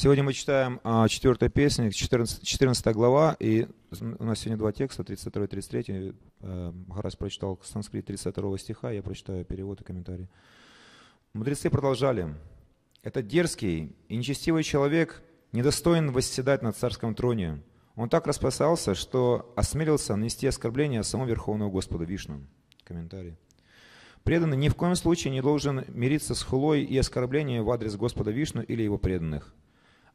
Сегодня мы читаем а, четвертая песня, 14, 14 глава, и у нас сегодня два текста, 32 и 33. Э, Махарадж прочитал санскрит 32 стиха, я прочитаю перевод и комментарий. Мудрецы продолжали. «Этот дерзкий и нечестивый человек недостоин восседать на царском троне. Он так распасался, что осмелился нанести оскорбление самому Верховному Господу Вишну». Комментарий. Преданный ни в коем случае не должен мириться с хулой и оскорблением в адрес Господа Вишну или его преданных.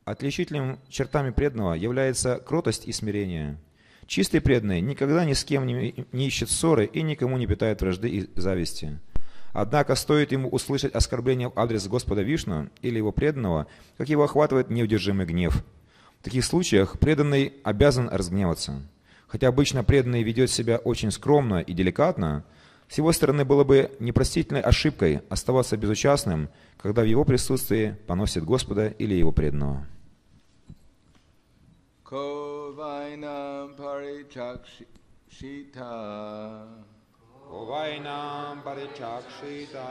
Отличительными чертами преданного является кротость и смирение. Чистый преданный никогда ни с кем не, не ищет ссоры и никому не питает вражды и зависти. Однако стоит ему услышать оскорбление в адрес Господа Вишну или его преданного, как его охватывает неудержимый гнев. В таких случаях преданный обязан разгневаться. Хотя обычно преданный ведет себя очень скромно и деликатно, с его стороны было бы непростительной ошибкой оставаться безучастным, когда в его присутствии поносит Господа или его преданного. Kovainam parichakshita Kovainam parichakshita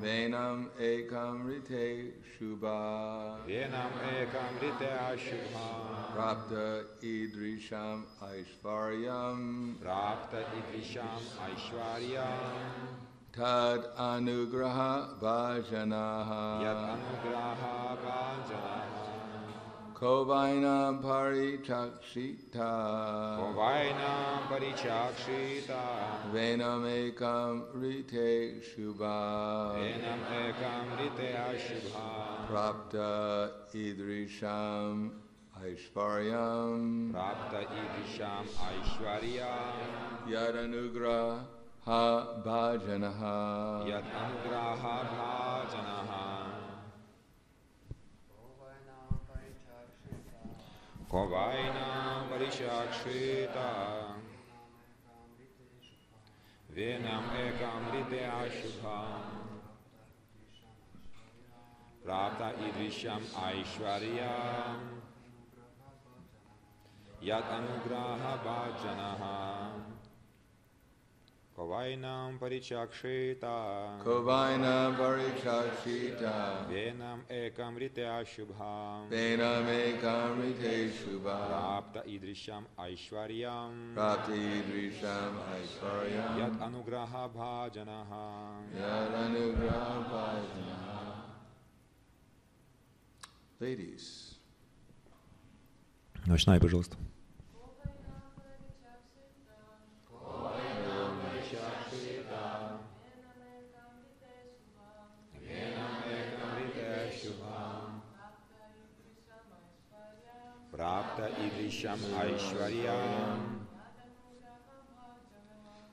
Venam ekam rite shubha Venam ekam rite ashubha Prapta idrisham aishvaryam Prapta idrisham aishvaryam Tad anugraha bhajanaha Yat anugraha vanjanaha Kovainam parichakshita Kovainam parichakshita Venam ekam rite shubha Venam ekam rite ashubha Prapta idrisham aishvaryam Prapta idrisham aishvaryam Yadanugraha bhajanaha Yat anugraha bhajanaha Ховайна Маришакшита Венам Экам Ридеашубхам Прата Идришам Айшварьям Яд Ануграха Баджанаха parichakshita Kovainam parichakshita Venam ekam rite ashubham Venam ekam rite shubha Prapta idrisham aishvaryam Prapti idrisham aishvaryam Yat anugraha bhajanaha Yadanugraha bhajanaha Ladies, Начинай, пожалуйста.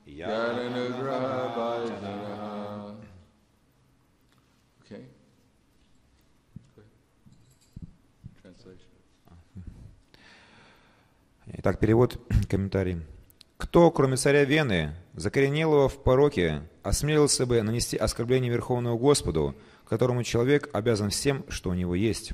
Yadanugraha bhajanaha Okay. Translation. Итак, перевод, комментарий. Кто, кроме царя Вены, закоренелого в пороке, осмелился бы нанести оскорбление Верховному Господу, которому человек обязан всем, что у него есть?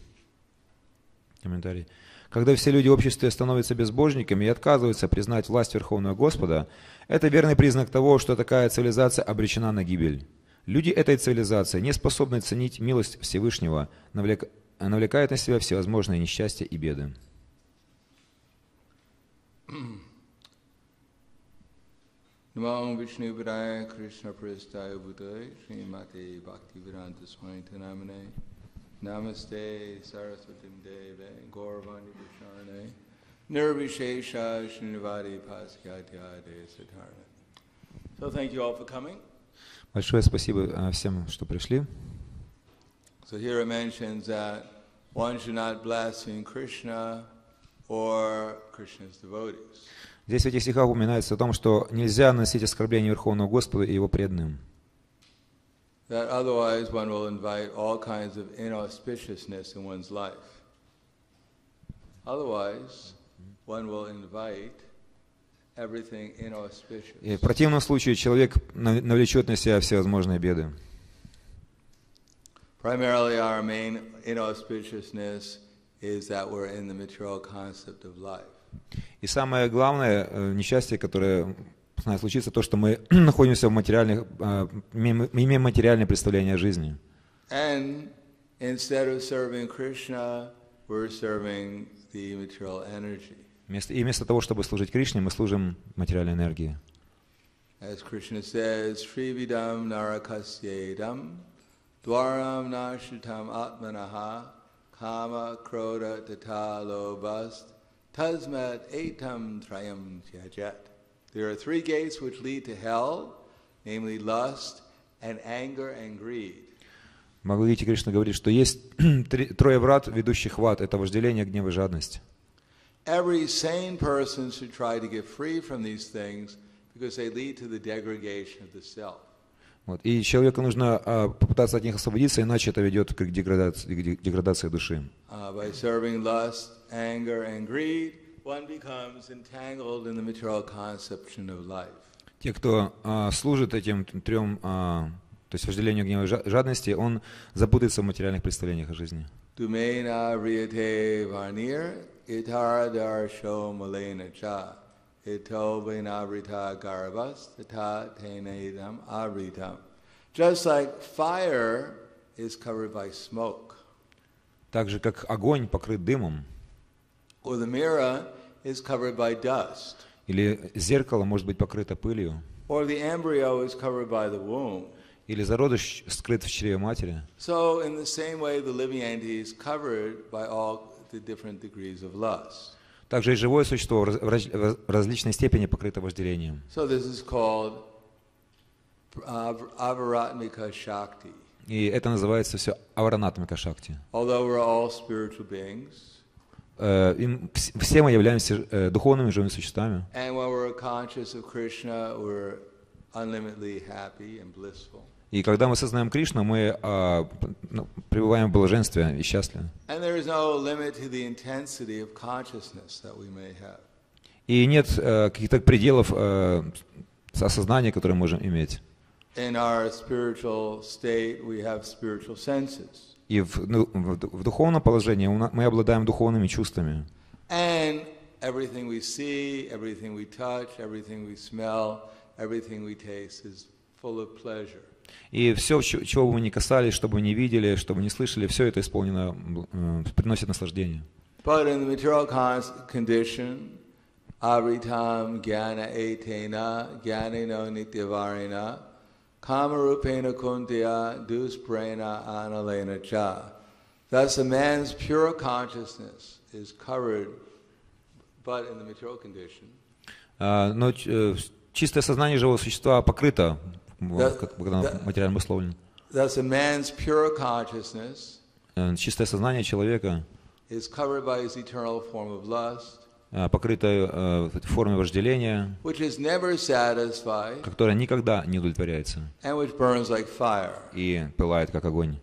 Комментарий. Когда все люди в обществе становятся безбожниками и отказываются признать власть Верховного Господа, это верный признак того, что такая цивилизация обречена на гибель. Люди этой цивилизации, не способные ценить милость Всевышнего, навлек- навлекают на себя всевозможные несчастья и беды. Namaste Saraswati Deve Gauravani Visharne Nirvishesha Srinivadi Paskyatyade Siddhartha. So thank you all for coming. Большое спасибо э, всем, что пришли. So here it mentions that one should not blaspheme Krishna or Krishna's devotees. Здесь в этих стихах упоминается о том, что нельзя носить оскорбление Верховному Господу и Его преданным. That otherwise one will invite all kinds of inauspiciousness in one's life. Otherwise, one will invite everything inauspicious. И в противном случае человек нав- навлечет на себя всевозможные беды. Primarily, our main inauspiciousness is that we're in the material concept of life. И самое главное э, несчастье, которое с нами случится, то, что мы находимся в материальных, э, имеем материальное представление о жизни. And instead of serving Krishna we're serving the material energy. Вместо- И вместо того, чтобы служить Кришне, мы служим материальной энергии. As Krishna says, Srividam narakasyedam dwaram nashitam atmanaha kama kroda tata lobast tasmat etam trayam tyajat. There are three gates which lead to hell, namely lust and anger and greed. Бхагавадгите Кришна говорит, что есть три- трое врат, ведущих в ад. Это вожделение, гнев и жадность. Every sane person should try to get free from these things because they lead to the degradation of the self. Вот. И человеку нужно а, попытаться от них освободиться, иначе это ведет к деградации, к де- деградации души. Uh, by serving lust, anger, and greed, one becomes entangled in the material conception of life. Те, кто а, служит этим трем, а, то есть вожделению, гневу и жа- жадности, он запутается в материальных представлениях о жизни. Just like fire is covered by smoke, Так же, как огонь покрыт дымом, or the mirror is covered by dust, или зеркало может быть покрыто пылью, or the embryo is covered by the womb. или зародыш скрыт в чреве матери. So, in the same way, the living entity is covered by all the different degrees of lust. Также и живое существо в раз- в раз- в различной степени покрыто вожделением. So, this is called av- avaratmika shakti. И это называется все аваранатмика шакти. Although we're all spiritual beings, Э, им вс- все мы являемся э, духовными живыми существами. И когда мы сознаем Кришну, мы а, ну, пребываем в блаженстве и счастливы. И нет э, каких-то пределов э, с- осознания, которые мы можем иметь. In our spiritual state, we have spiritual senses. И в, ну, в в духовном положении мы обладаем духовными чувствами. And everything we see, everything we touch, everything we smell, everything we taste is full of pleasure. И все, чего бы мы ни касались, что бы ни видели, что бы ни слышали, все это исполнено, э, приносит наслаждение. But in the material con- condition, avritam jnana etena jnanino nityavarina kamarupena kuntya dusprena analena cha. Thus a man's pure consciousness is covered, but in the material condition, А, Но ч- э, чистое сознание живого существа покрыто, в- Да, как когда да. материально обусловлено. thus a man's pure consciousness Э, Чистое сознание человека is covered by his eternal form of lust, э, покрыто э, в форме вожделения, которое никогда не удовлетворяется и пылает как огонь.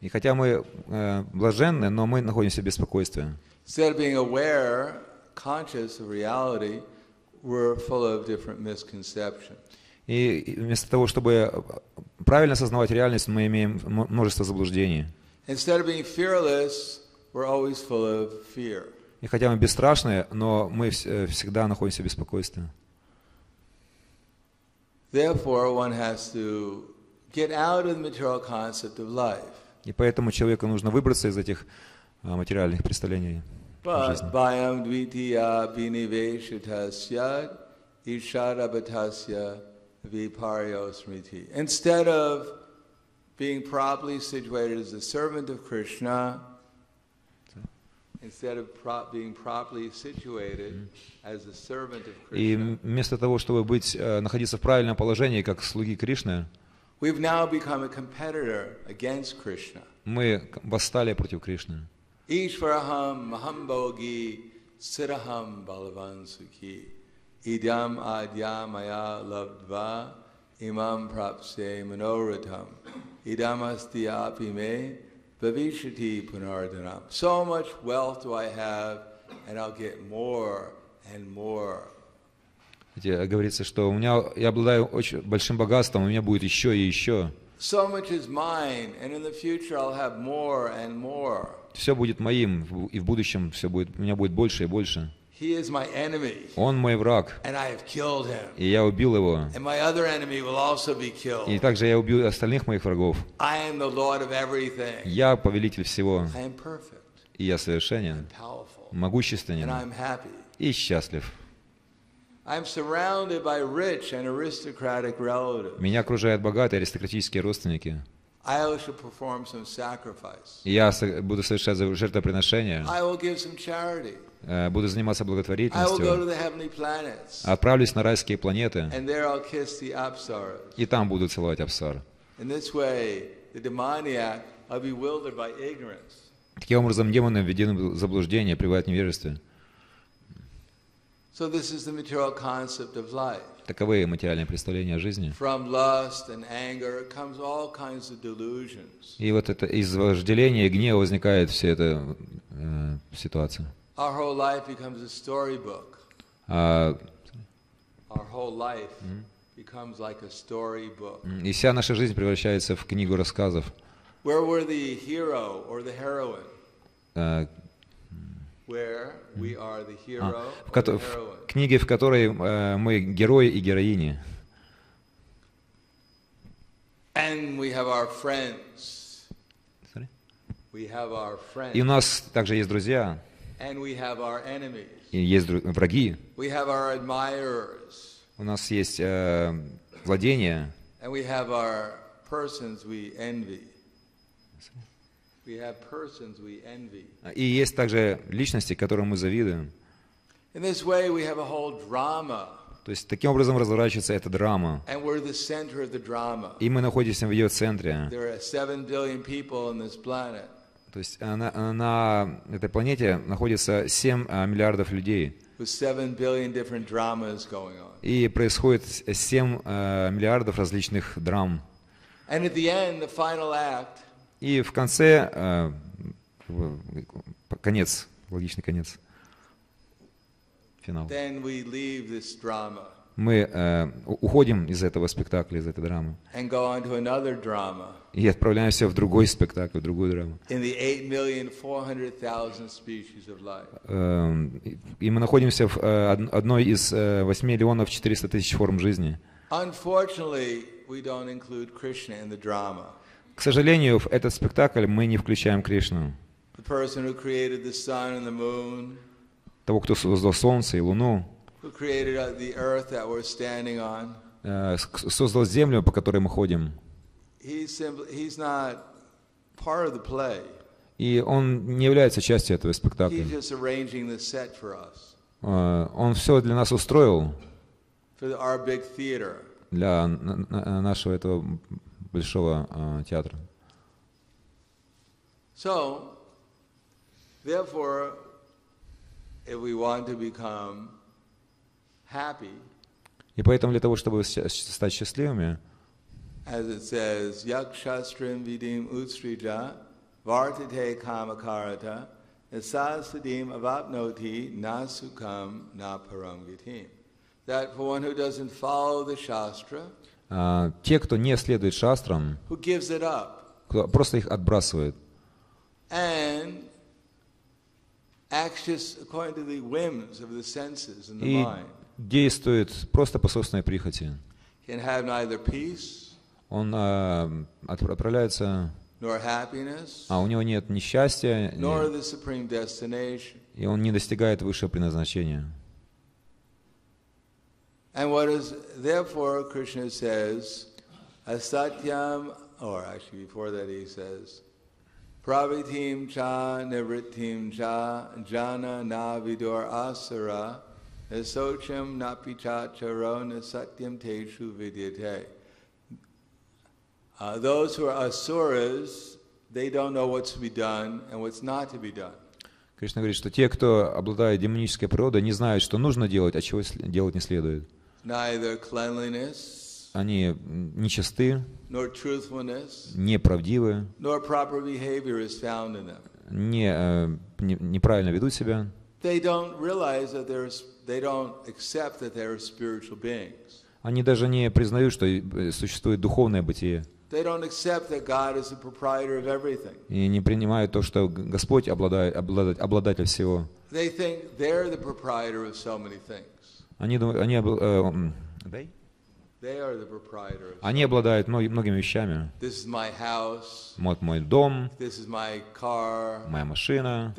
И хотя мы э, блаженны, но мы находимся в беспокойстве. И вместо того, чтобы правильно осознавать реальность, мы имеем множество заблуждений. Instead of being fearless, we're always full of fear. И хотя мы бесстрашны, но мы вс- э, всегда находимся в беспокойстве. Therefore, one has to get out of the material concept of life. И поэтому человеку нужно выбраться из этих а, материальных представлений. Instead of being properly situated as a servant of Krishna, instead of pro- being properly situated as a servant of И Krishna, вместо того, чтобы быть, э, находиться в правильном положении, как слуги Кришны, we've now become a competitor against Krishna. мы восстали против Кришны. Ishvaraham mahambogi siraham balavan sukhi idam adya maya labdva imam prapse manoratam idam asti api me bhavishati punardanam. So much wealth do I have and I'll get more and more. Где говорится, что у меня, я обладаю очень большим богатством, у меня будет еще и еще. So much is mine and in the future I'll have more and more. Все будет моим, и в будущем все будет, у меня будет больше и больше. Он мой враг, и я убил его. И также я убил остальных моих врагов. Я повелитель всего, и я совершенен, могущественен. И счастлив. Меня окружают богатые аристократические родственники. Я буду совершать жертвоприношения, Э, буду заниматься благотворительностью, отправлюсь на райские планеты, и там буду целовать Апсар. Таким образом, демоны введены в заблуждение, пребывают в невежестве. Таковы материальные представления о жизни. И вот это из вожделения и гнева возникает вся эта э, ситуация. Our whole life becomes a storybook. А, Our whole life becomes like a storybook. и вся наша жизнь превращается в книгу рассказов. Where we're the hero or the heroine. э, Where we are the а, hero в, or кото- the в heroine. книге, в которой э, мы герои и героини. And we have our friends. We have our И у friends. нас также есть друзья, И есть враги. У нас есть э, владения, And we have our persons we envy. We have persons we envy. и есть также личности, которым мы завидуем. То есть таким образом разворачивается эта драма. И мы находимся в ее центре. То есть на, на этой планете находится 7 э, миллиардов людей. И происходит 7 э, миллиардов различных драм. И в конце, в- конец, логичный конец, финал. Мы э, уходим из этого спектакля, из этой драмы. and go on to another drama И отправляемся в другой спектакль, в другую драму. in the 8,400,000 species of life. Эм, и- мы находимся в э, од- одной из э, 8 миллионов 400 тысяч форм жизни. Unfortunately, we don't include Krishna in the drama. К сожалению, в этот спектакль мы не включаем Кришну, The person who created the sun and the moon, того, кто создал Солнце и Луну, who created uh, the earth that we're standing on. э, с- создал Землю, по которой мы ходим. He's simply, he's not part of the play. И он не является частью этого спектакля. Э, Он все для нас устроил, для нашего этого большого э, театра. So, therefore, if we want to become И поэтому для того, чтобы стать счастливыми, as it says, yakshastrim vidim utstrija vartate kamakarata sadim avapnoti nasukam na param gitim. That for one who doesn't follow the shastra, э, те, кто не следует шастрам, who gives it up кто просто их отбрасывает and acts according to the whims of the senses and the mind, действует просто по собственной прихоти, can have neither peace он э, от- отправляется, nor happiness, а у него нет ни счастья, nor ни- the supreme destination. и он не достигает высшего предназначения. And what is, therefore, Krishna says, asatyam, or actually before that he says, pravitim cha nivritim cha jana na vidor asara nasocham napicha charo nasatyam teshu vidyate. Uh, those who are asuras, they don't know what's to be done and what's not to be done. Кришна говорит, что те, кто обладает демонической природой, не знают, что нужно делать, а чего делать не следует. Они нечисты, неправдивы, nor proper behavior is found in them. не, э, не- неправильно ведут себя. They don't realize that there's, they don't accept that they're spiritual beings. Они даже не признают, что э, существует духовное бытие. They don't accept that God is the proprietor of everything. И не принимают то, что Господь обладает, обладать- обладатель всего. They think they're the proprietor of so many things. Они, думают- они, э, м, they? Они обладают многи- многими вещами. Вот мой дом, моя машина,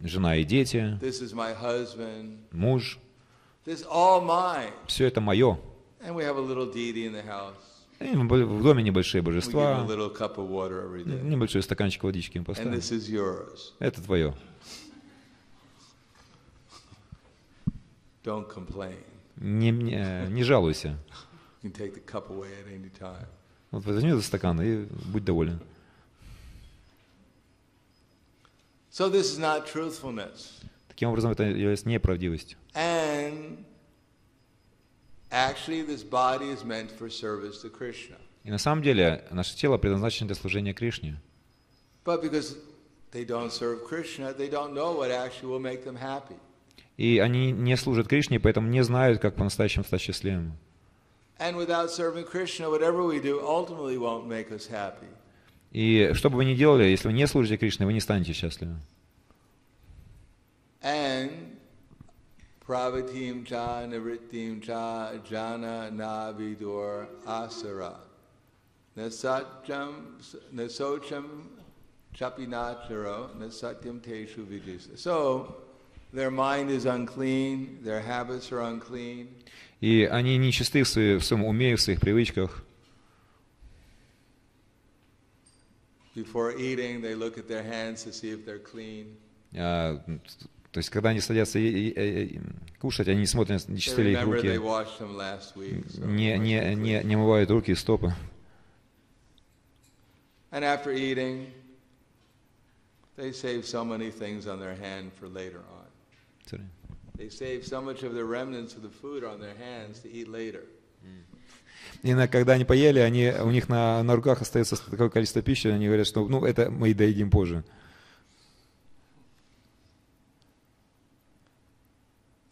жена и дети, муж. Все это мое. И в доме небольшие божества, небольшой стаканчик водички им поставим. Это твое. Don't complain. Не, не, не жалуйся. Вот возьми этот стакан и будь доволен. So this is not truthfulness. Таким образом, это является неправдивостью. And actually, this body is meant for service to Krishna. И на самом деле наше тело предназначено для служения Кришне. But because they don't serve Krishna, they don't know what actually will make them happy. И они не служат Кришне, поэтому не знают, как по-настоящему стать счастливым. И что бы вы ни делали, если вы не служите Кришне, вы не станете счастливы. And pravatim cha nivrittim cha jana navidur asara. Nasatcham nasocham chapinacharo nasatyam teshu vijisa. So their mind is unclean, their habits are unclean, И они нечисты в, своей- в своем уме и в своих привычках. Before eating, they look at their hands to see if they're clean. А, то есть, когда они садятся и- и- и- и кушать, они не смотрят, не They чисты ли их remember they руки, washed them last week. so не, must не, be не, clean. не омывают руки и стопы. And after eating, they save so many things on their hand for later on. Sorry. They save so much of the remnants of the food on their hands to eat later. И на- когда они поели, они, у них на, на руках остается такое количество пищи, они говорят, что ну, это мы и доедим позже.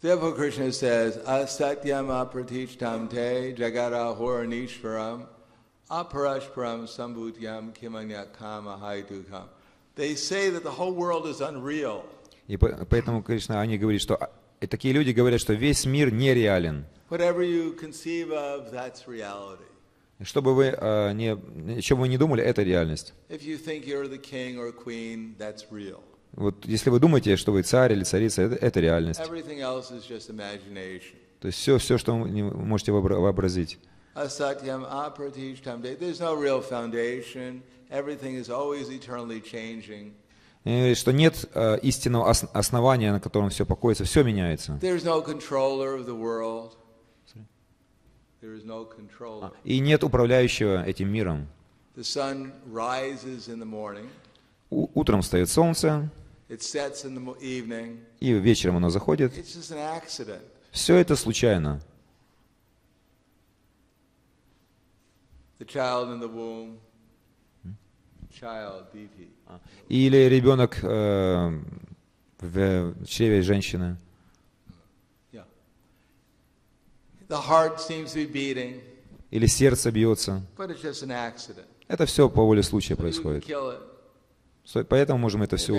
Therefore, Krishna says, Asatyam apratichtam te jagara horanishvaram aparashparam sambhutyam kimanyat kama haidukam. They say that the whole world is unreal. И по- поэтому, конечно, они говорят, что а, и такие люди говорят, что весь мир нереален. Of, Что бы вы а, не, что бы вы не думали, это реальность. You queen. Вот если вы думаете, что вы царь или царица, это, это реальность. То есть все, все, что вы можете вообра- вообразить. Asatyam. There's no real foundation. Everything is always eternally changing. Что нет а, истинного ос- основания, на котором все покоится, все меняется. No no controller. И нет управляющего этим миром. Утром встает солнце, evening. и вечером оно заходит. Все это случайно. The child in the womb. Или ребенок э, в чреве женщины. Или сердце бьется. Это все по воле случая происходит. Поэтому можем это все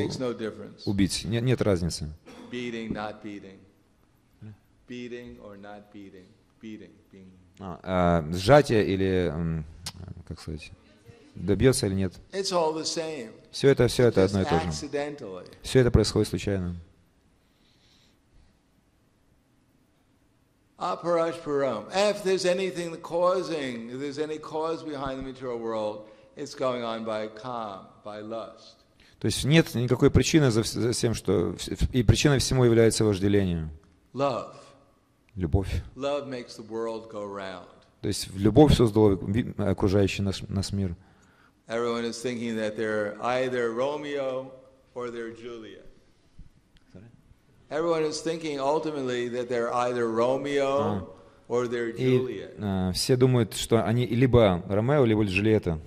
убить. Нет, нет разницы. А, а, сжатие или, как сказать, добьется или нет. Все это, все это одно и то же. Все это происходит случайно. Aparashparam. If there's anything causing, if there's any cause behind the material world, it's going on by calm, by lust. То есть нет никакой причины за, за всем, что... И причиной всему является вожделение. Love. Любовь. Love makes the world go round. То есть любовь создала окружающий наш, нас мир. Everyone is thinking that they're either Romeo or they're Juliet. Everyone is thinking ultimately that they're either Romeo or they're И Juliet, а, все думают, что они либо Ромео, либо Джульетта.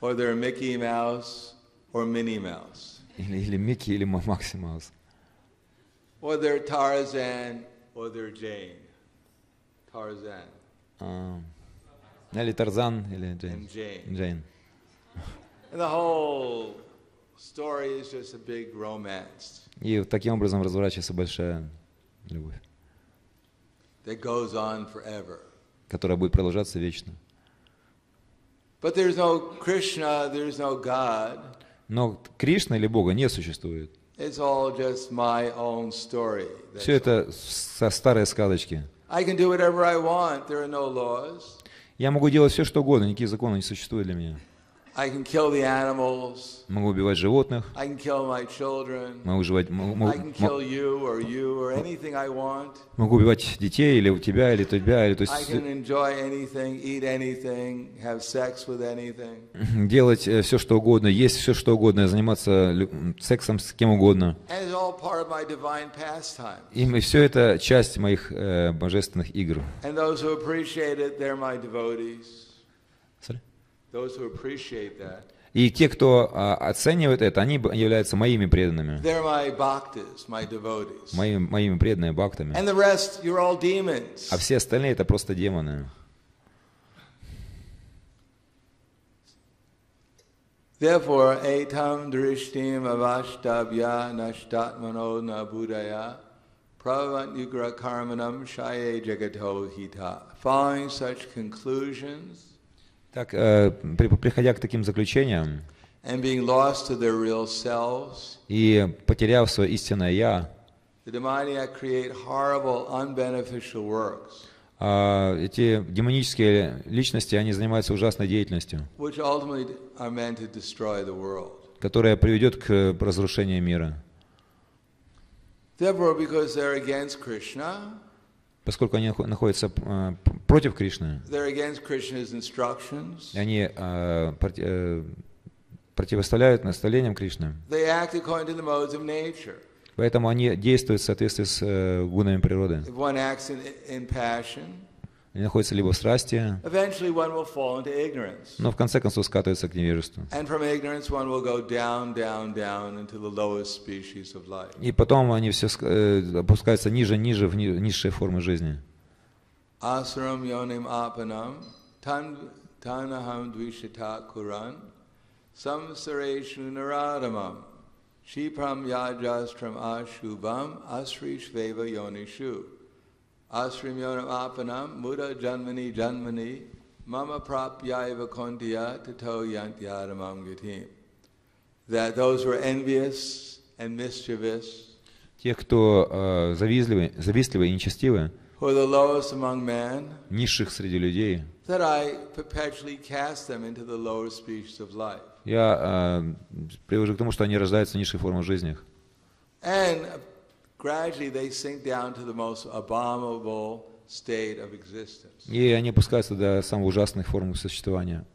or they're Mickey Mouse or Minnie Mouse, Или, или Микки, или Ма- Макси Маус. or they're Tarzan or they're Jane. Tarzan А, или Тарзан, или Джейн. and Jane. Джейн. И таким образом разворачивается большая любовь, которая будет продолжаться вечно. Но Кришна или Бога не существует. Все это со старые сказочки. Я могу делать все, что угодно, никаких законов не существует для меня. I can kill the animals. Могу убивать животных, могу, убивать, могу, I могу- can kill you or you or anything I want. могу убивать детей, или у тебя, или тебя, или то I есть can enjoy anything, eat anything, have sex with anything. делать все, что угодно, есть все, что угодно, заниматься сексом с кем угодно. И все это часть моих э, божественных игр. И те, кто а, оценивает это, они являются моими преданными, they're my bhaktas, my devotees. моими, моими преданными бхактами. And the rest, you're all demons. А все остальные это просто демоны. Therefore, etam drishtim avashtabhya nashtatmano na buddhaya pravant yugra karmanam shaye jagato hita. Following such conclusions Так, э, при- приходя к таким заключениям and being lost to their real selves, и потеряв свое истинное я, the demoniac create horrible, unbeneficial works, а, эти демонические личности, они занимаются ужасной деятельностью, which ultimately are meant to destroy the world. которая приведет к разрушению мира. Therefore, because they're against Krishna, Поскольку они нахо- находятся э, против Кришны, они э, э, противоставляют наставлениям Кришны, поэтому они действуют в соответствии с э, гунами природы. Они находятся либо в страсти, но в конце концов скатываются к невежеству. И потом они все ск- э, опускаются ниже, ниже, в ни- низшие формы жизни. Asram yonim apanam, tan, tanaham dvishata kuran, samsareshu naradamam, shipram yajastram ashubam, asrishveva yonishu. Apanam, muda janmani janmani, mama prapyaiva kontiya tato yantyadamam gatim. That those who are envious and mischievous, Те, кто э, завистливы, завистливы и нечестивы, who are the lowest among men, низших среди людей, that I perpetually cast them into the lower species of life. я э, привожу к тому, что они рождаются в низших формах жизни. And И они опускаются до самых ужасных форм существования.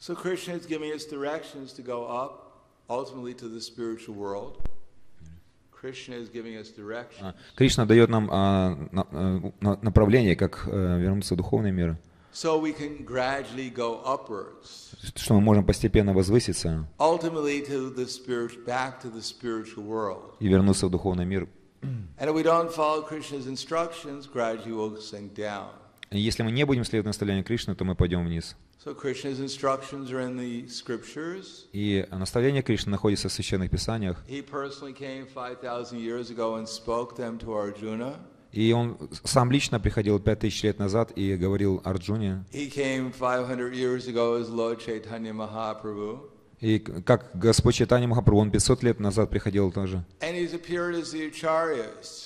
So Krishna is giving us directions to go up, ultimately to the spiritual world. Krishna is giving us directions. А, Кришна дает нам а, на- а, на- направление, как э, вернуться в духовный мир, So we can gradually go upwards, что мы можем постепенно возвыситься ultimately to the spirit, back to the spiritual world. и вернуться в духовный мир. And if we don't follow Krishna's instructions, gradually we'll sink down. Если мы не будем следовать наставлению Кришны, то мы пойдем вниз. So Krishna's instructions are in the scriptures. И наставление Кришны находится в священных писаниях. He personally came 5,000 years ago and spoke them to Arjuna. И он сам лично приходил пять тысяч лет назад и говорил Арджуне. He came 500 years ago as Lord Chaitanya Mahaprabhu. И как Господь Чайтанья Махапрабху, он 500 лет назад приходил тоже.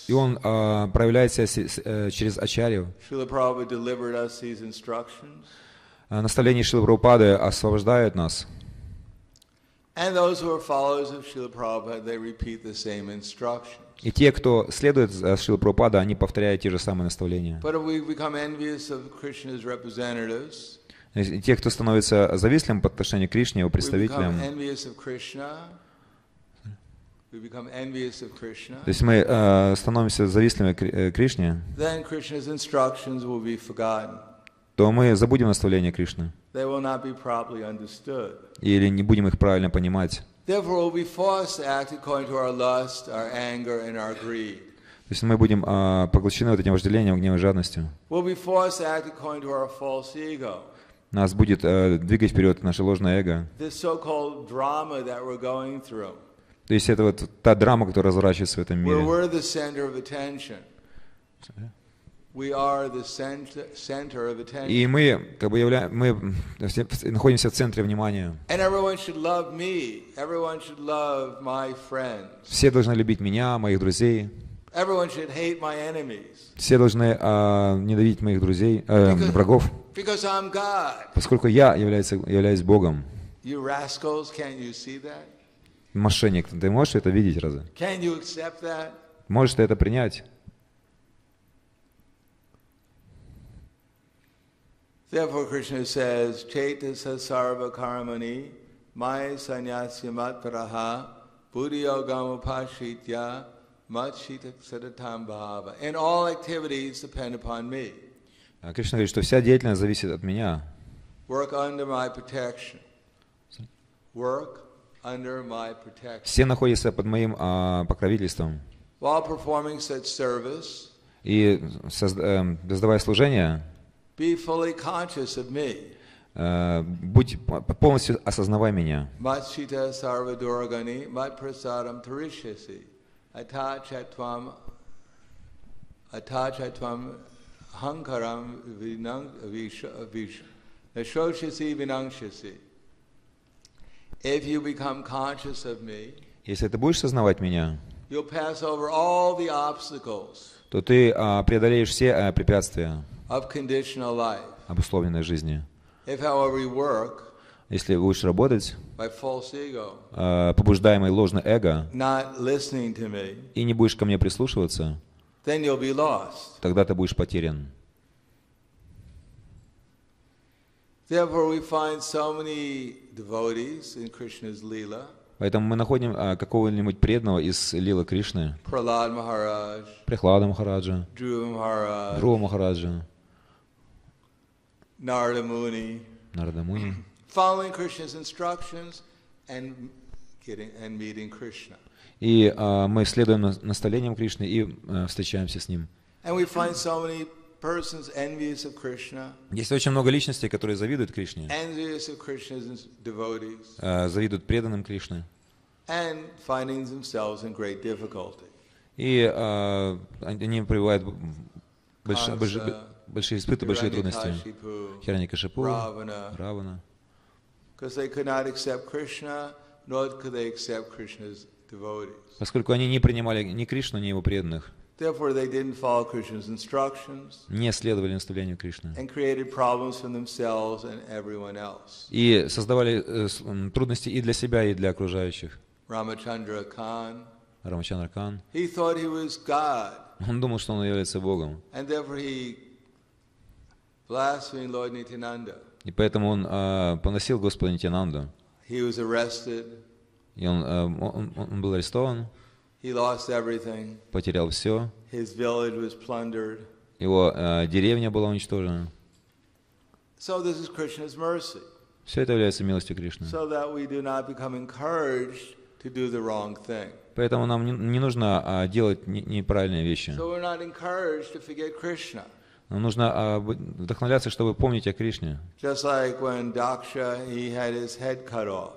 И он а, проявляет себя э, через Ачарью. А, Наставление Шилы Прабхупады освобождает нас. И те, кто следует за Шилой Прабхупадой, они повторяют те же самые наставления. Те, кто становится завистливым по отношению к Кришне, его представителям, то есть мы э, становимся завистливыми к э, Кришне, то мы забудем наставления Кришны или не будем их правильно понимать. То есть мы будем э, поглощены вот этим вожделением, гневом и жадностью. Нас будет э, двигать вперед наше ложное эго. То есть это вот та драма, которая разворачивается в этом мире. И мы как бы явля... мы находимся в центре внимания. Все должны любить меня, моих друзей. Все должны а, ненавидеть моих друзей, э, Because- врагов, Because I'm God. поскольку я являюсь, являюсь Богом. You rascals, can't you see that? Мошенник, ты можешь это видеть разве? Can you accept that? Можешь ты это принять? Therefore, Krishna says, Chaitasa sarva karmani, maya sanyasya matparaha, buddhiyogam upashitya, matshita sadatam bhava. And all activities depend upon me. А Кришна говорит, что вся деятельность зависит от меня. Work under my protection. Work under my protection. Все находятся под моим а, покровительством. While performing such service, И созда- эм, создавая служение, be fully conscious of me. э, будь по- полностью осознавай меня. Hankaram vinang vish nashoshasi vinangshasi. If you become conscious of me, Если ты будешь сознавать меня, you'll pass over all the obstacles то ты а, преодолеешь все а, препятствия of conditional life. обусловленной жизни. If, however, you work Если будешь работать, а, побуждаемый ложно эго, и не будешь ко мне прислушиваться, тогда ты будешь потерян. Поэтому мы находим а, какого-нибудь преданного из Лила Кришны, Прихлада Махараджа, Друва Махараджа, Нарада Муни, following Krishna's instructions and getting and meeting Krishna. И а, мы следуем на- наставлениям Кришны и а, встречаемся с Ним. And we find so many persons envious of Krishna, Есть очень много личностей, которые завидуют Кришне, envious of Krishna's devotees, а, завидуют преданным Кришны. and finding themselves in great difficulty. И а, они пребывают больш- большие испыты, большие трудности. Хираникашипу, Ravana, Равана. Поскольку они не принимали ни Кришну, ни его преданных, не следовали наставлению Кришны. И создавали э, трудности и для себя, и для окружающих. Рамачандра Кан, was God, он думал, что он является Богом. and therefore he blasphemed Lord Nityananda. И поэтому он а, поносил Господа Нитянанду. He was arrested, И он, а, он, он был арестован, he lost everything, потерял все. his village was plundered. Его а, деревня была уничтожена. So, this is Krishna's mercy, Все это является милостью Кришны. so that we do not become encouraged to do the wrong thing. Поэтому нам не, не нужно а, делать не- неправильные вещи. So, we're not encouraged to forget Krishna. Нам нужно а, вдохновляться, чтобы помнить о Кришне. Just like when Daksha, he had his head cut off.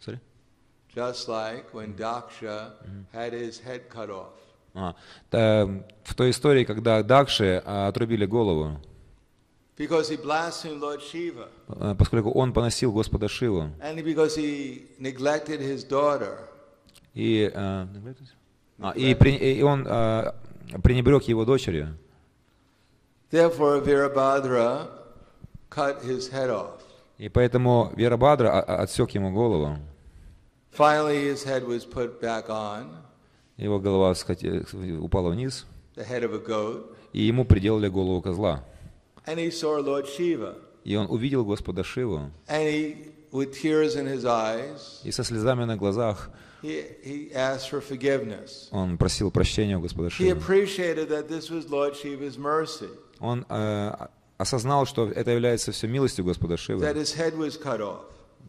Sorry? Just like when Daksha had his head cut off. А, в той истории, когда Дакши а, отрубили голову, Because he blasphemed Lord Shiva. а, поскольку он поносил Господа Шиву. And because he neglected his daughter. И, а, и, при- и он а, пренебрег его дочерью. Therefore, Virabhadra cut his head off. И поэтому Верабадра а- а- отсек ему голову. Finally, his head was put back on, Его голова упала вниз, the head of a goat, и ему приделали голову козла. and he saw Lord Shiva. И он увидел Господа Шиву, And he, with tears in his eyes, и со слезами на глазах he, he asked for forgiveness. он просил прощения у Господа He Шивы. appreciated that this was Lord Shiva's mercy, Он э, осознал, что это является все милостью Господа Шивы.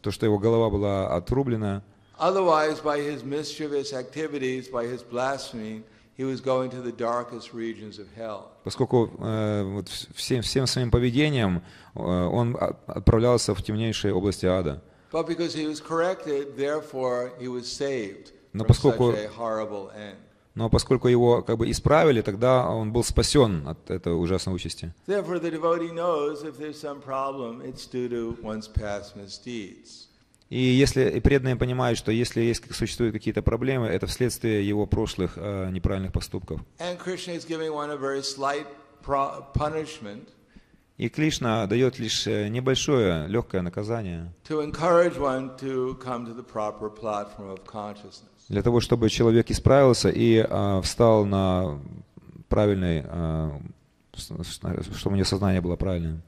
То, что его голова была отрублена, Otherwise, by his mischievous activities, by his blasphemy, he was going to the darkest regions of hell. Поскольку э, вот всем, всем своим поведением э, он от- отправлялся в темнейшие области ада. But because he was corrected, therefore he was saved Но поскольку- such a horrible end. Но поскольку его как бы исправили, тогда он был спасен от этого ужасного участи. И если и преданные понимают, что если есть, существуют какие-то проблемы, это вследствие его прошлых э, неправильных поступков. И Кришна дает лишь э, небольшое, легкое наказание to encourage one to come to the proper platform of consciousness. Для того, чтобы человек исправился и э, встал на правильный, э, чтобы у него сознание было правильным.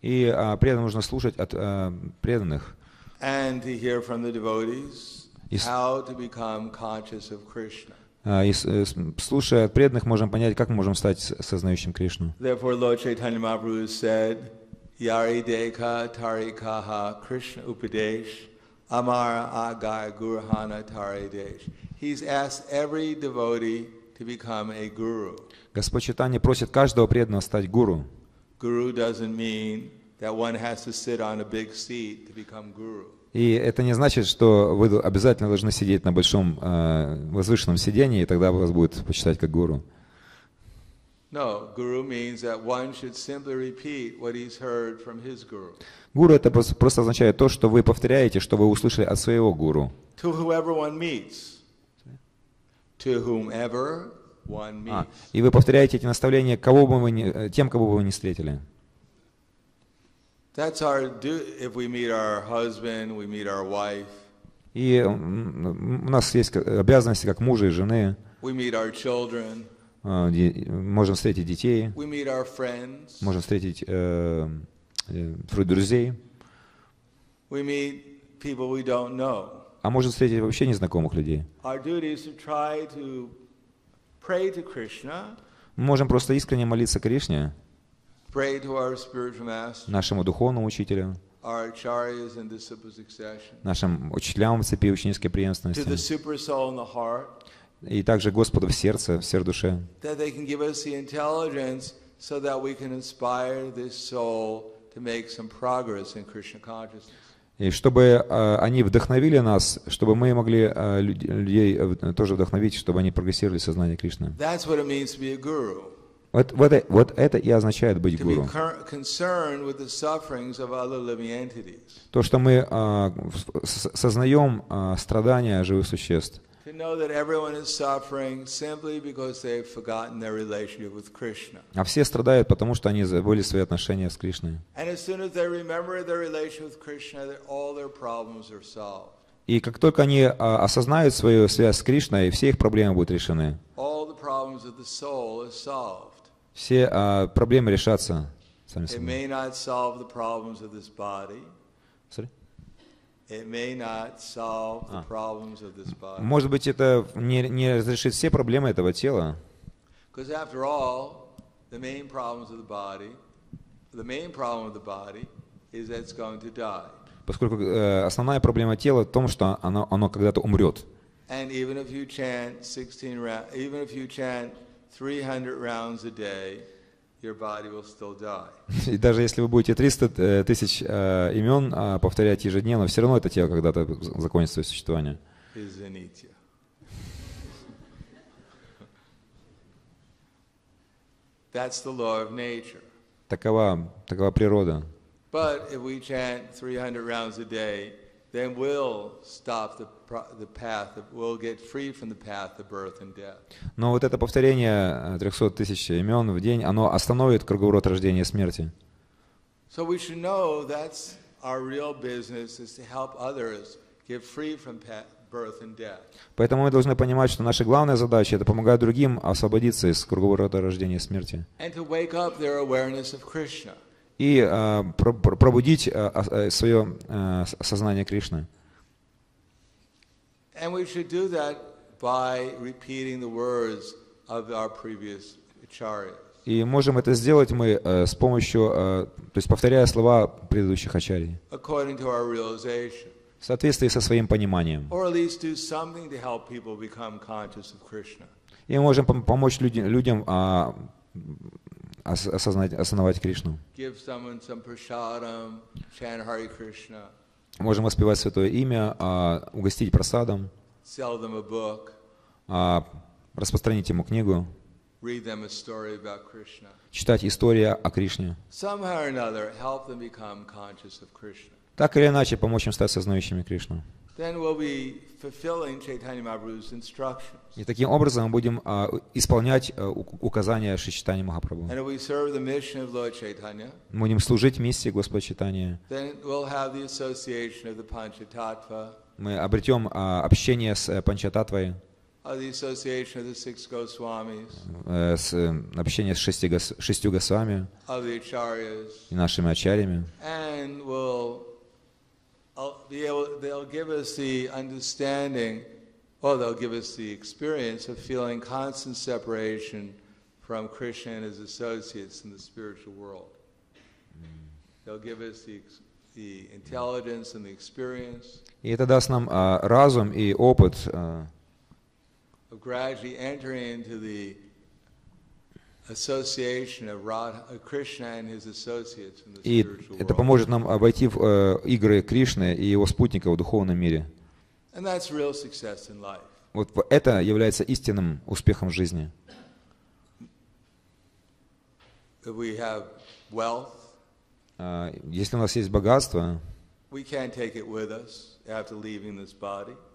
И э, преданным нужно слушать от э, преданных, And to hear from the devotees how to become conscious of Krishna. И э, слушая от преданных, можем понять, как мы можем стать сознающим Кришну. Therefore, Lord Chaitanya Mahaprabhu said, Yari Deka Tarikaha Krishna Upadesh Amara Agai Guruhana Taridesh. He's asked every devotee to become a guru. Господь Читание просит каждого преданного стать гуру. Guru doesn't mean that one has to sit on a big seat to become guru. И это не значит, что вы обязательно должны сидеть на большом э, возвышенном сидении, и тогда вас будет почитать как гуру. No, guru means that one should simply repeat what he's heard from his guru. Гуру это прос- просто означает то, что вы повторяете, что вы услышали от своего гуру. To whoever one meets. To whomever one meets. А, и вы повторяете эти наставления кого бы вы ни- э, тем, кого бы вы не встретили. That's our do. If we meet our husband, we meet our wife, И у нас есть обязанности как мужа и жены. we meet our children, Можем встретить детей, можем встретить э, э, дру- друзей, а можем встретить вообще незнакомых людей. Мы можем просто искренне молиться Кришне, нашему духовному учителю, нашим учителям в цепи ученической преемственности, и также Господу в сердце, в сердце, consciousness. и чтобы э, они вдохновили нас, чтобы мы могли э, люд- людей э, тоже вдохновить, чтобы они прогрессировали в сознании Кришны. Вот, вот, э- вот это и означает быть гуру. То, что мы э, сознаем э, страдания живых существ, А все страдают, потому что они забыли свои отношения с Кришной. And as soon as they remember their relation with Krishna, that all their problems are solved. И как только они э, осознают свою связь с Кришной, все их проблемы будут решены. Все э, проблемы решатся сами собой. Sorry? Может быть, это не, не разрешит все проблемы этого тела, поскольку э, основная проблема тела в том, что оно, оно когда-то умрет. And even if you chant 16 rounds, even if you chant 300 rounds a day, your body will still die. И даже если вы будете 300 э, тысяч э, имен э, повторять ежедневно, все равно это тело когда-то закончит свое существование. Is anitya. That's the law of nature. Такова, такова природа. But if we chant 300 rounds a day, then we'll stop the, pro- the path, of, we'll get free from the path of birth and death. Но вот это повторение э, 300 тысяч имен в день, оно остановит круговорот рождения и смерти. So we should know that's our real business is to help others get free from pa- birth and death. Поэтому мы должны понимать, что наша главная задача – это помогать другим освободиться из круговорота рождения и смерти. And to wake up their awareness of Krishna. И э, про- пробудить э, ос- э, свое э, сознание Кришны. And we should do that by repeating the words of our previous acharyas. И можем это сделать мы э, с помощью, э, то есть повторяя слова предыдущих ачарий. в соответствии со своим пониманием. И мы можем пом- помочь люди- людям а, ос- осознать, осознавать Кришну. Можем воспевать Святое Имя, а, угостить просадом, а, распространить ему книгу, читать история о Кришне. Так или иначе, помочь им стать сознающими Кришну. И таким образом мы будем а, исполнять а, указания Махапрабху. Of Lord Chaitanya, Мы будем служить миссии Господа Panchatattva, Мы обретем а, общение с э, Панчататвой, э, с, э, общение с шести шестью госвами и нашими ачарями. and we'll uh, be able, they'll give us the understanding, or they'll give us the experience of feeling constant separation from Krishna and his associates in the spiritual world. They'll give us the, ex- the intelligence and the experience И это даст нам а, разум и опыт а, of gradually entering into the И это поможет нам обойти в э, игры Кришны и его спутников в духовном мире. Вот это является истинным успехом в жизни. А, Если у нас есть богатство,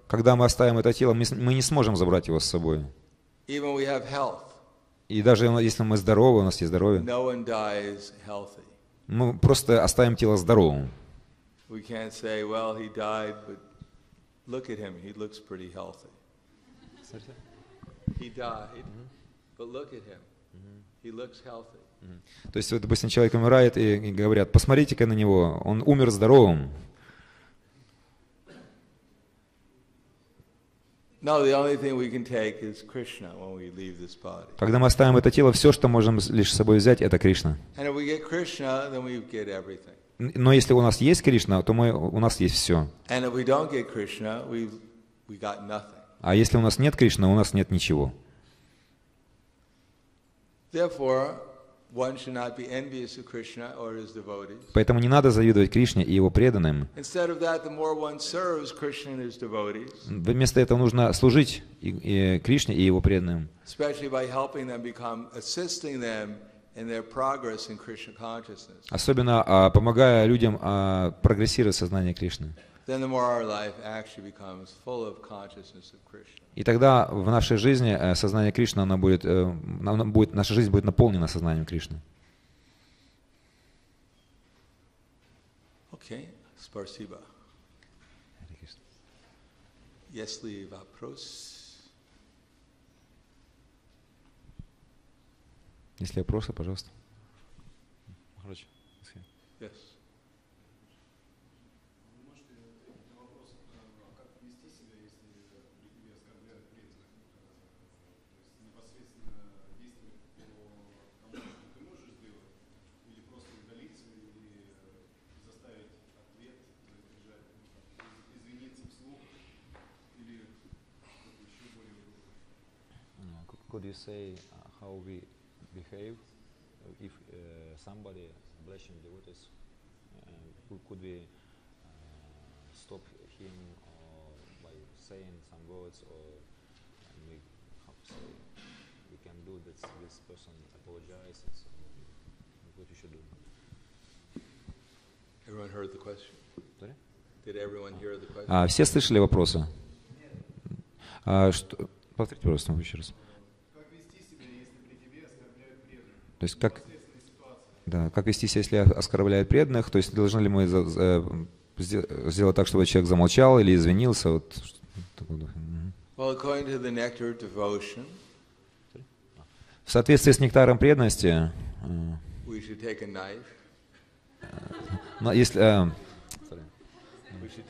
когда мы оставим это тело, мы не сможем забрать его с собой. Even we have health. И даже если мы здоровы, у нас есть здоровье, мы просто оставим тело здоровым. We can't say, well, he died, but look at him. He looks pretty healthy. He died, but look at him. He looks healthy. То есть, вот, допустим, человек умирает и говорят, посмотрите-ка на него, он умер здоровым. No, the only thing we can take is Krishna when we leave this body. Когда мы оставим это тело, все, что можем лишь с собой взять, это Кришна. Но если у нас есть Кришна, то мы, у нас есть все. А если у нас нет Кришны, у нас нет ничего. Therefore, Поэтому не надо завидовать Кришне и его преданным. Вместо этого нужно служить и, и Кришне и его преданным. Особенно а, помогая людям а, прогрессировать в сознании Кришны. И тогда в нашей жизни э, сознание Кришны, оно будет, э, оно будет, наша жизнь будет наполнена сознанием Кришны. Okay, спасибо. Если вопрос, Если вопросы, пожалуйста. Короче, You say how we behave if somebody blessing devotees, could we stop him by saying some words or we we can do that this person apologizes what you should do. Everyone heard the question? Sorry? Did everyone hear the question? А, все слышали вопросы? А, что, повторите, пожалуйста, еще раз. То есть как, да, как вести себя, если оскорбляют преданных? То есть должны ли мы за- за- сдел- сделать так, чтобы человек замолчал или извинился? Вот. Well, according to the nectar devotion, В соответствии с нектаром преданности, э, we should take a knife. если, э,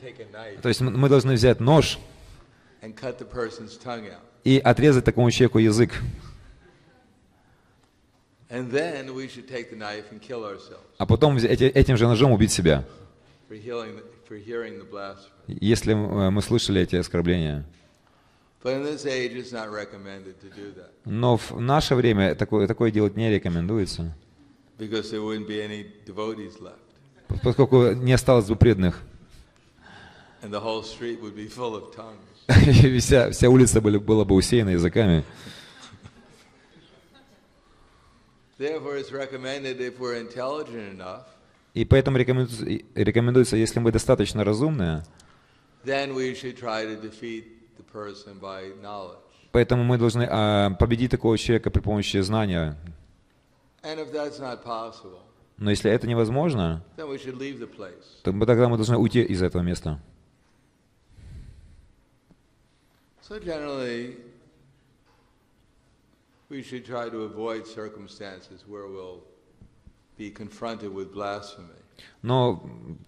take a knife то есть мы должны взять нож и отрезать такому человеку язык. And then we should take the knife and kill ourselves. А потом этим же ножом убить себя. если э, мы слышали эти оскорбления. Но в наше время такое, такое делать не рекомендуется, поскольку не осталось бы преданных. И вся, вся улица была бы усеяна языками. Therefore, it's recommended if we're intelligent enough, И поэтому рекомендуется, если мы достаточно разумные, then we should try to defeat the person by knowledge. поэтому мы должны а, победить такого человека при помощи знания. And if that's not possible, Но если это невозможно, then we should leave the place. то тогда мы должны уйти из этого места. So generally, we should try to avoid circumstances where we'll be confronted with blasphemy. Но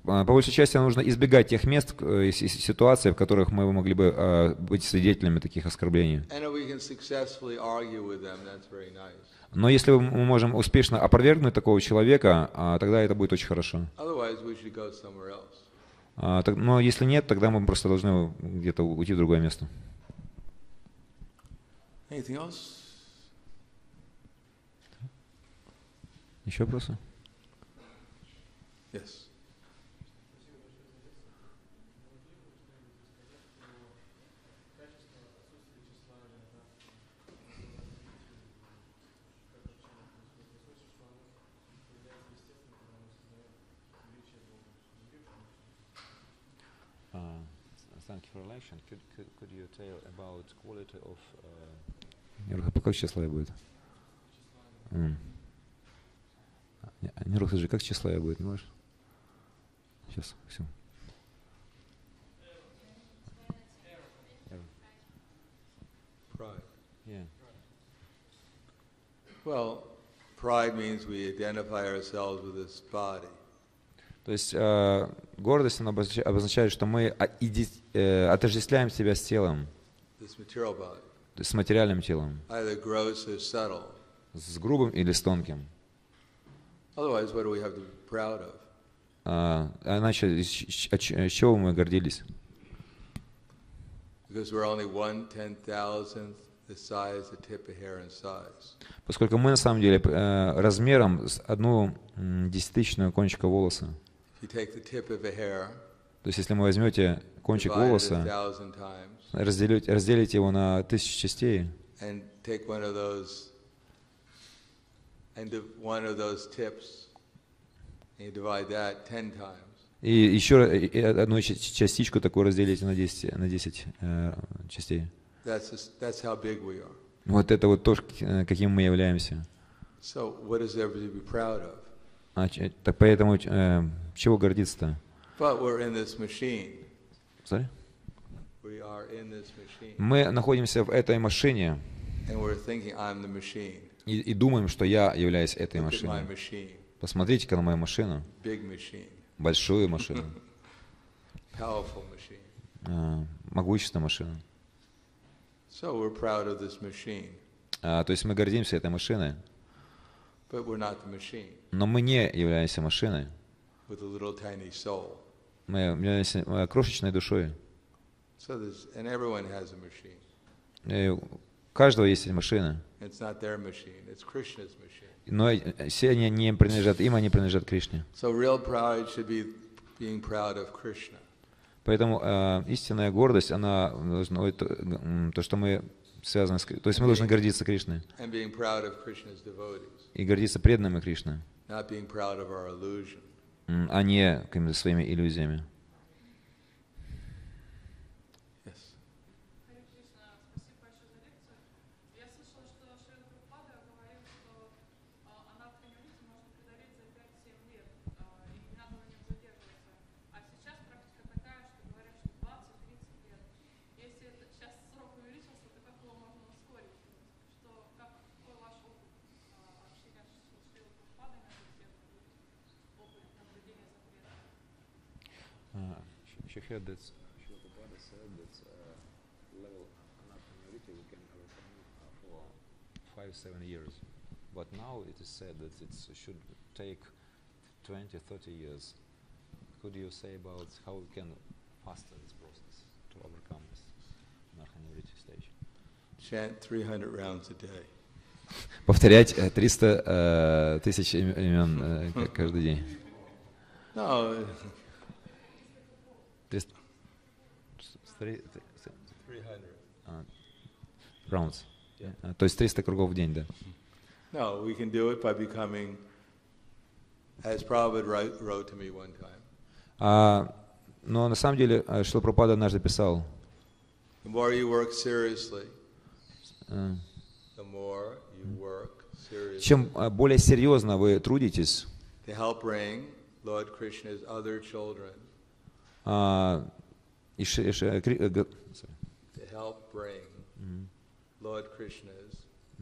а, по большей части нужно избегать тех мест э, ситуаций, в которых мы могли бы а, быть свидетелями таких оскорблений. And if we can successfully argue with them, that's very nice. Но если мы можем успешно опровергнуть такого человека, а, тогда это будет очень хорошо. Otherwise, we should go somewhere else. Так- Но если нет, тогда мы просто должны где-то уйти в другое место. Anything else? Еще вопросы? Yes. Thank you for election. Could, could, could you tell about quality of... Неруха, как тщеславие будет? М. Не- Неруха, же как тщеславие будет, не можешь? Сейчас, все. Pride. Yeah. Well, pride means we identify ourselves with this body. То есть э, гордость она обознача- обозначает, что мы а- иди- э, отождествляем себя с телом, с материальным телом, с грубым или с тонким. Otherwise, what do we have to be proud of? А, а иначе из ч- от ч- с чего мы гордились? Because we're only one ten thousandth the size, the tip of hair in size. Поскольку мы на самом деле э, размером с одну десятитысячную кончика волоса. If you take the tip of a hair, То есть если вы возьмете кончик волоса, times, разделите, разделите его на тысячу частей, and take one of those, and div- one of those tips, and you divide that ten times. И еще и одну частичку такую разделите на 10, на 10 э, частей. That's, that's how big we are. Вот это вот то, э, каким мы являемся. So, what is there to be proud of? А, ч- так поэтому э, чего гордиться-то? But we're in this machine. Sorry? We are in this machine. Мы находимся в этой машине And we're thinking, I'm the machine. И, и думаем, что я являюсь этой машиной. Посмотрите-ка на мою машину, большую машину, э, могущественную машину. А, то есть мы гордимся этой машиной, но мы не являемся машиной. Мы являемся э, крошечной душой. И у каждого есть машина. It's not their machine, it's Krishna's machine. Но все они не принадлежат им, они принадлежат Кришне. Поэтому э, истинная гордость, она должна, это, м, то, что мы связаны с... То есть мы должны гордиться Кришной. И гордиться преданными Кришны, а не какими-то своими иллюзиями. seven years. But now it is said that it should take 20, 30 years. could you say about how we can faster this process to overcome this narcoleptic stage? Chant 300 rounds a day. Повторять э, 300 э, тысяч им- имен э, к- каждый день. No, 300 300 300. rounds. Э, То есть 300 кругов в день, да. No, we can do it by becoming, as Prabhupada wrote, to me one time, А, но на самом деле, э, что Пропада однажды писал, the more you work seriously, э, the more you work seriously чем э, более серьезно вы трудитесь, to help bring Lord Krishna's other children, а, э, г- to help bring Lord Krishna's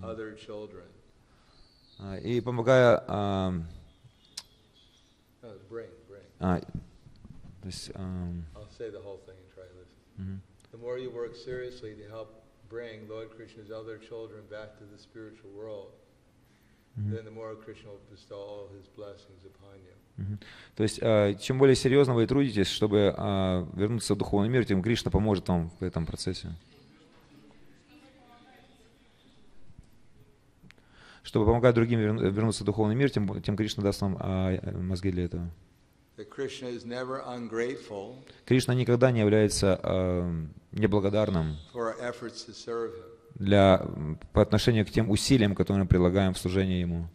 other children. а, и помогая, а, No, bring, bring. а, то есть, ам, I'll say the whole thing and try listen. мгм. The more you work seriously to help bring Lord Krishna's other children back to the spiritual world, then the more Krishna will bestow all his blessings upon you. То есть, а, чем более серьезно вы трудитесь, чтобы а, вернуться в духовный мир, тем Кришна поможет вам в этом процессе. Чтобы помогать другим верну- вернуться в духовный мир, тем, тем Кришна даст вам а, э, мозги для этого. Кришна никогда не является а, неблагодарным для, по отношению к тем усилиям, которые мы прилагаем в служении Ему.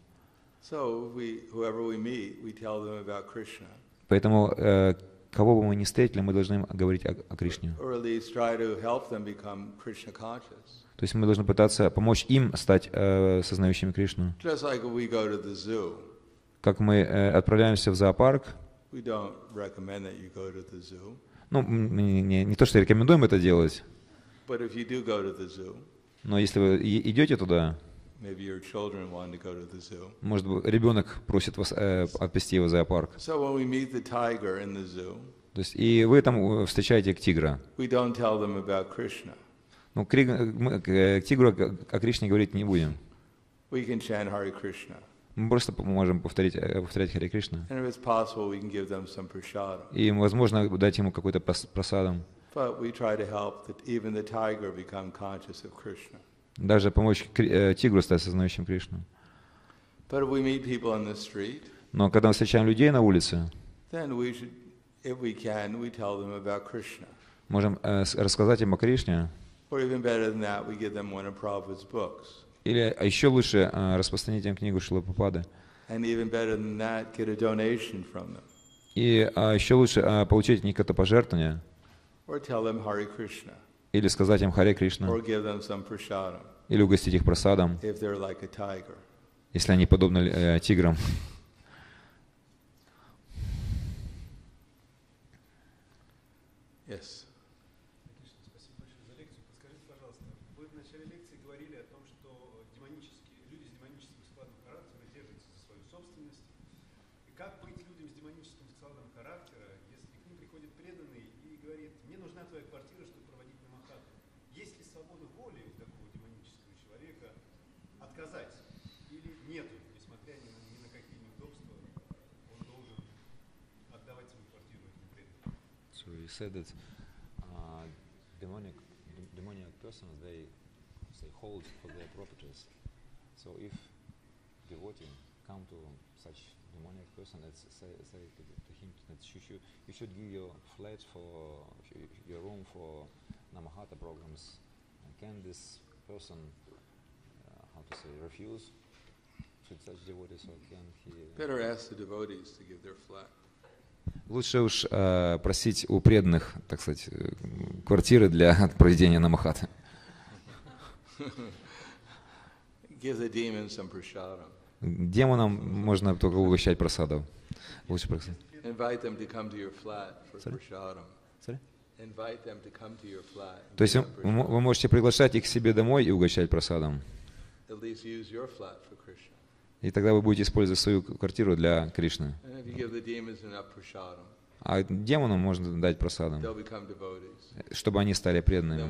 Поэтому, э, кого бы мы ни встретили, мы должны говорить о, о Кришне. То есть мы должны пытаться помочь им стать э, сознающими Кришну. Like Как мы э, отправляемся в зоопарк, ну, не, не- не то, что рекомендуем это делать, zoo, но если вы идете туда, может быть, ребенок просит вас э, отвезти его в зоопарк. So zoo, То есть, и вы там э, встречаете тигра. we don't tell them about Krishna. Ну, к, ри- мы к э, тигру о Кришне говорить не будем. We can chant Hare Krishna. Мы просто можем повторить, э, повторять Харе Кришна. And if it's possible, we can give them some prasadam. И, возможно, дать ему какой-то прос- просадом. Даже помочь э, тигру стать сознающим Кришну. But if we meet people on the street, Но когда мы встречаем людей на улице, можем э, рассказать им о Кришне, Or even better than that, we give them one of Prabhupada's books. или а еще лучше э, распространить им книгу Шилапапады. And even better than that, get a donation from them. И а, еще лучше а, получить от них это пожертвование, Or tell them Hare Krishna. или сказать им Харе Кришна, Or give them some prasadam или угостить их просадом, if they're like a tiger. если они подобны э, тиграм. Yes. Said that uh, demonic, demoniac persons they they hold for their properties. So if devotee come to such demoniac person, let's say, say to, him that you should you should give your flat for your room for namahata programs. And can this person, uh, how to say, refuse to such devotees, or can he? Better ask the devotees to give their flat. Лучше уж э, просить у преданных, так сказать, э, квартиры для проведения prasadam. Демонам можно только угощать просадов. Лучше and То есть вы, можете приглашать их к себе домой и угощать просадом. At least use your flat for Krishna. И тогда вы будете использовать свою квартиру для Кришны. А демонам можно дать devotees. чтобы они стали преданными.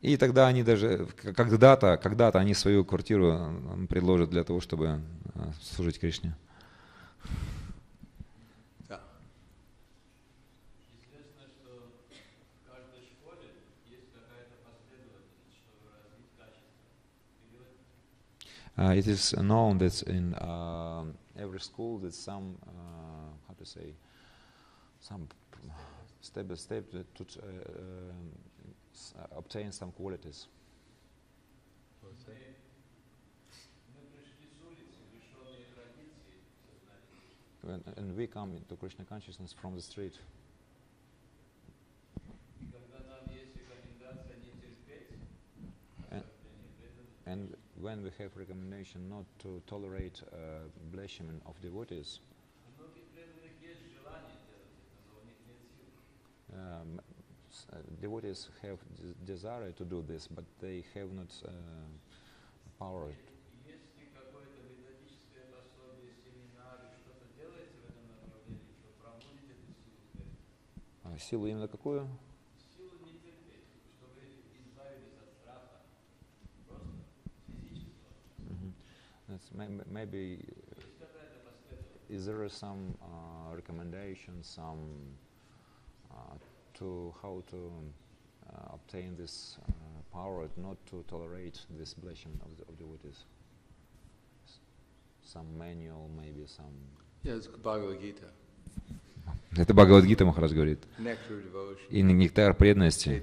И тогда они даже, когда-то, когда-то они свою квартиру предложат для того, чтобы э, служить Кришне. It is known that in uh, every school that some, uh, how to say, some step by step to uh, um, uh, obtain some qualities. And we come into Krishna consciousness from the street. And, and when we have recommendation not to tolerate uh, blasphemy of devotees, um, s- uh, devotees have des- desire to do this, but they have not uh, power. Если какое-то методическое May- maybe последовательность. is there some uh, recommendation, some uh, to how to uh, obtain this uh, power, not to tolerate this blessing of the of devotees? S- Some manual, maybe some. Yeah, it's Bhagavad Gita. Это Бхагавадгита Махарадж говорит. И нектар преданности,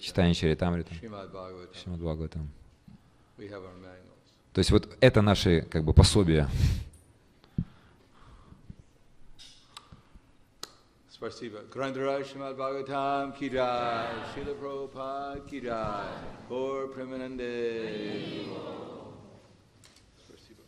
читание Чаритамрита. Шримад Бхагаватам. То есть вот это наши как бы пособия. Srimad Bhagavatam ki jai. Srila Prabhupada ki jai. Gaur Premanande. Spasiba.